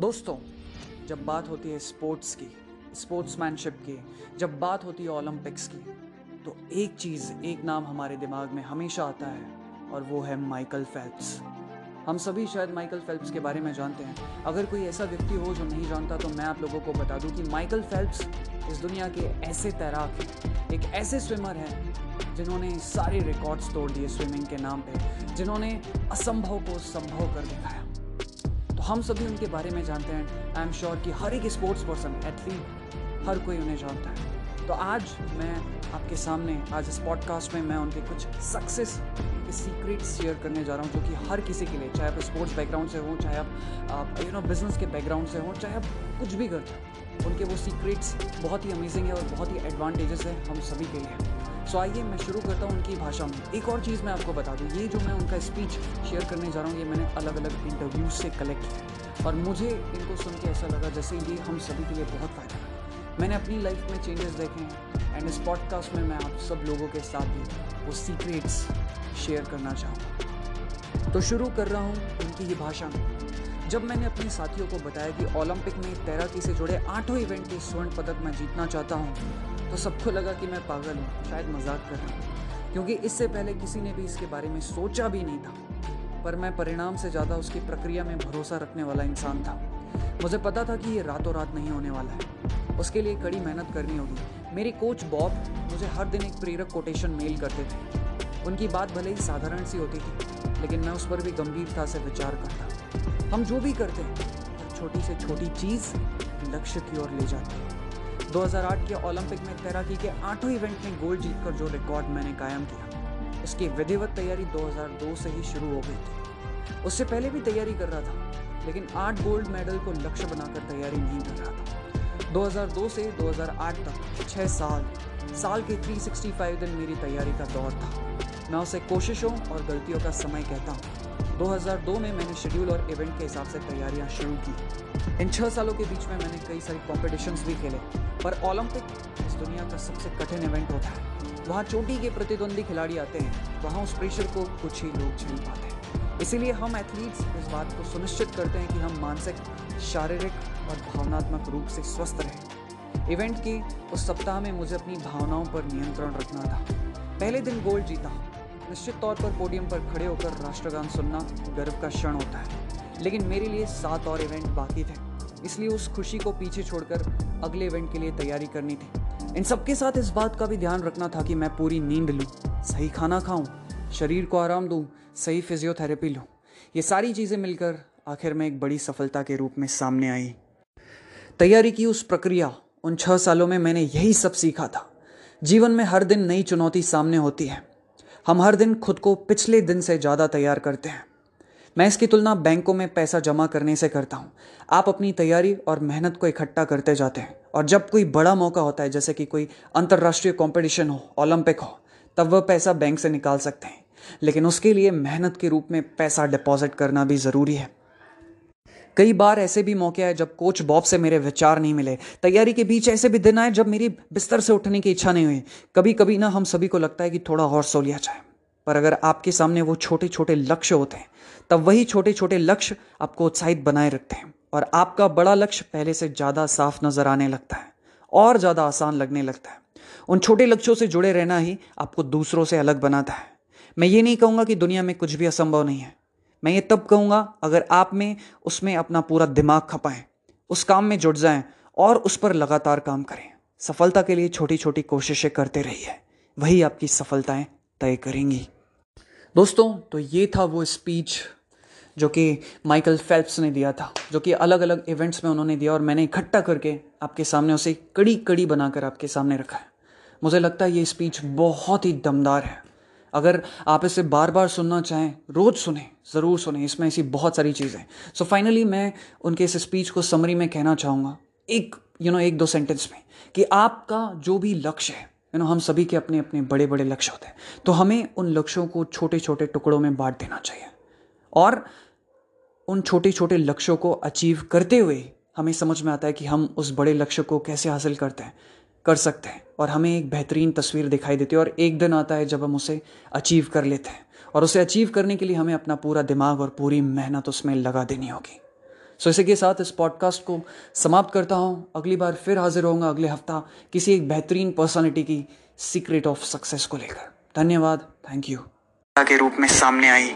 दोस्तों, जब बात होती है स्पोर्ट्स की स्पोर्ट्समैनशिप की, जब बात होती है ओलंपिक्स की तो एक चीज़, एक नाम हमारे दिमाग में हमेशा आता है और वो है माइकल फेल्प्स हम सभी शायद माइकल फेल्प्स के बारे में जानते हैं। अगर कोई ऐसा व्यक्ति हो जो नहीं जानता तो मैं आप लोगों को बता दूँ कि माइकल फेल्प्स इस दुनिया के ऐसे तैराक एक ऐसे स्विमर हैं, जिन्होंने सारे रिकॉर्ड्स तोड़ दिए स्विमिंग के नाम पे, जिन्होंने असंभव को संभव कर दिखाया। तो हम सभी उनके बारे में जानते हैं। आई एम श्योर कि हर एक स्पोर्ट्स पर्सन एथलीट हर कोई उन्हें जानता है। तो आज मैं आपके सामने, आज इस पॉडकास्ट में मैं उनके कुछ सक्सेस के सीक्रेट्स शेयर करने जा रहा हूँ, जो कि हर किसी के लिए, चाहे आप स्पोर्ट्स बैकग्राउंड से हों, चाहे आप यू नो बिज़नेस के बैकग्राउंड से हों, चाहे आप कुछ भी करते हैं, उनके वो सीक्रेट्स बहुत ही अमेजिंग है और बहुत ही एडवांटेजेस है हम सभी के लिए। सो आइए मैं शुरू करता हूँ उनकी भाषा में। एक और चीज़ मैं आपको बता दूँ। ये जो मैं उनका स्पीच शेयर करने जा रहा हूँ, ये मैंने अलग अलग इंटरव्यूज़ से कलेक्ट किया और मुझे इनको सुन के ऐसा लगा जैसे ये हम सभी के लिए बहुत फ़ायदा है। मैंने अपनी लाइफ में चेंजेस देखे हैं एंड इस पॉडकास्ट में मैं आप सब लोगों के साथ भी वो सीक्रेट्स शेयर करना चाहूँगा। तो शुरू कर रहा हूँ उनकी ये भाषा में। जब मैंने अपने साथियों को बताया कि ओलंपिक में तैराकी से जुड़े आठों इवेंट के स्वर्ण पदक मैं जीतना चाहता हूँ तो सबको लगा कि मैं पागल हूँ, शायद मज़ाक कर रहा हूँ। क्योंकि इससे पहले किसी ने भी इसके बारे में सोचा भी नहीं था। पर मैं परिणाम से ज़्यादा उसकी प्रक्रिया में भरोसा रखने वाला इंसान था। मुझे पता था कि ये रातों रात नहीं होने वाला है। उसके लिए कड़ी मेहनत करनी होगी। मेरे कोच बॉब मुझे हर दिन एक प्रेरक कोटेशन मेल करते थे। उनकी बात भले ही साधारण सी होती थी, लेकिन मैं उस पर भी गंभीरता से विचार करता। हम जो भी करते हैं छोटी से छोटी चीज़ लक्ष्य की ओर ले जाती है। 2008 के ओलंपिक में तैराकी के आठों इवेंट में गोल्ड जीतकर जो रिकॉर्ड मैंने कायम किया, उसकी विधिवत तैयारी 2002 से ही शुरू हो गई थी। उससे पहले भी तैयारी कर रहा था, लेकिन आठ गोल्ड मेडल को लक्ष्य बनाकर तैयारी नहीं कर रहा था। 2002 से 2008 तक छः साल साल के 365 दिन मेरी तैयारी का दौर था। मैं उसे कोशिशों और गलतियों का समय कहता हूँ। 2002 में मैंने शेड्यूल और इवेंट के हिसाब से तैयारियाँ शुरू की। इन छः सालों के बीच में मैंने कई सारी कॉम्पिटिशन्स भी खेले। पर ओलंपिक, इस दुनिया का सबसे कठिन इवेंट होता है। वहाँ चोटी के प्रतिद्वंदी खिलाड़ी आते हैं। वहाँ उस प्रेशर को कुछ ही लोग झेल पाते हैं। इसीलिए हम एथलीट्स इस बात को सुनिश्चित करते हैं कि हम मानसिक, शारीरिक और भावनात्मक रूप से स्वस्थ रहें। इवेंट के उस सप्ताह में मुझे अपनी भावनाओं पर नियंत्रण रखना था। पहले दिन गोल्ड जीता निश्चित तौर पर पोडियम पर खड़े होकर राष्ट्रगान सुनना गर्व का क्षण होता है। लेकिन मेरे लिए सात और इवेंट बाकी थे। इसलिए उस खुशी को पीछे छोड़कर अगले इवेंट के लिए तैयारी करनी थी। इन सबके साथ इस बात का भी ध्यान रखना था कि मैं पूरी नींद लूँ, सही खाना खाऊं, शरीर को आराम दूँ, सही फिजियोथेरेपी लूँ। ये सारी चीज़ें मिलकर आखिर में एक बड़ी सफलता के रूप में सामने आई। तैयारी की उस प्रक्रिया उन छह सालों में मैंने यही सब सीखा था। जीवन में हर दिन नई चुनौती सामने होती है। हम हर दिन खुद को पिछले दिन से ज़्यादा तैयार करते हैं। मैं इसकी तुलना बैंकों में पैसा जमा करने से करता हूँ। आप अपनी तैयारी और मेहनत को इकट्ठा करते जाते हैं। और जब कोई बड़ा मौका होता है, जैसे कि कोई अंतर्राष्ट्रीय कॉम्पिटिशन हो ओलंपिक हो, तब वह पैसा बैंक से निकाल सकते हैं। लेकिन उसके लिए मेहनत के रूप में पैसा डिपॉजिट करना भी ज़रूरी है। कई बार ऐसे भी मौके आए जब कोच बॉब से मेरे विचार नहीं मिले। तैयारी के बीच ऐसे भी दिन आए जब मेरी बिस्तर से उठने की इच्छा नहीं हुई। कभी कभी ना हम सभी को लगता है कि थोड़ा और सो लिया जाए। पर अगर आपके सामने वो छोटे छोटे लक्ष्य होते हैं, तब वही छोटे छोटे लक्ष्य आपको उत्साहित बनाए रखते हैं और आपका बड़ा लक्ष्य पहले से ज़्यादा साफ़ नज़र आने लगता है और ज़्यादा आसान लगने लगता है। उन छोटे लक्ष्यों से जुड़े रहना ही आपको दूसरों से अलग बनाता है। मैं ये नहीं कहूँगा कि दुनिया में कुछ भी असंभव नहीं है। मैं ये तब कहूँगा अगर आप में, उसमें अपना पूरा दिमाग खपाएँ, उस काम में जुट जाएँ और उस पर लगातार काम करें। सफलता के लिए छोटी छोटी कोशिशें करते रहिए। वही आपकी सफलताएँ तय करेंगी। दोस्तों तो ये था वो स्पीच जो कि माइकल फेल्प्स ने दिया था जो कि अलग अलग इवेंट्स में उन्होंने दिया और मैंने इकट्ठा करके आपके सामने उसे कड़ी कड़ी बनाकर आपके सामने रखा है। मुझे लगता है ये स्पीच बहुत ही दमदार है। अगर आप इसे बार बार सुनना चाहें रोज़ सुने ज़रूर सुने इसमें ऐसी बहुत सारी चीज़ें सो फाइनली मैं उनके इस स्पीच को समरी में कहना चाहूँगा एक यू you नो know, एक दो सेंटेंस में कि आपका जो भी लक्ष्य है यू नो हम सभी के अपने अपने बड़े बड़े लक्ष्य होते हैं। तो हमें उन लक्ष्यों को छोटे छोटे टुकड़ों में बांट देना चाहिए। और उन छोटे छोटे लक्ष्यों को अचीव करते हुए हमें समझ में आता है कि हम उस बड़े लक्ष्य को कैसे हासिल करते हैं, कर सकते हैं। और हमें एक बेहतरीन तस्वीर दिखाई देती है और एक दिन आता है जब हम उसे अचीव कर लेते हैं। और उसे अचीव करने के लिए हमें अपना पूरा दिमाग और पूरी मेहनत उसमें लगा देनी होगी। सो इसी के साथ इस पॉडकास्ट को समाप्त करता हूँ। अगली बार फिर हाजिर होऊँगा अगले हफ़्ता किसी एक बेहतरीन पर्सनालिटी की सीक्रेट ऑफ़ सक्सेस को लेकर। धन्यवाद। थैंक यू के रूप में सामने आई।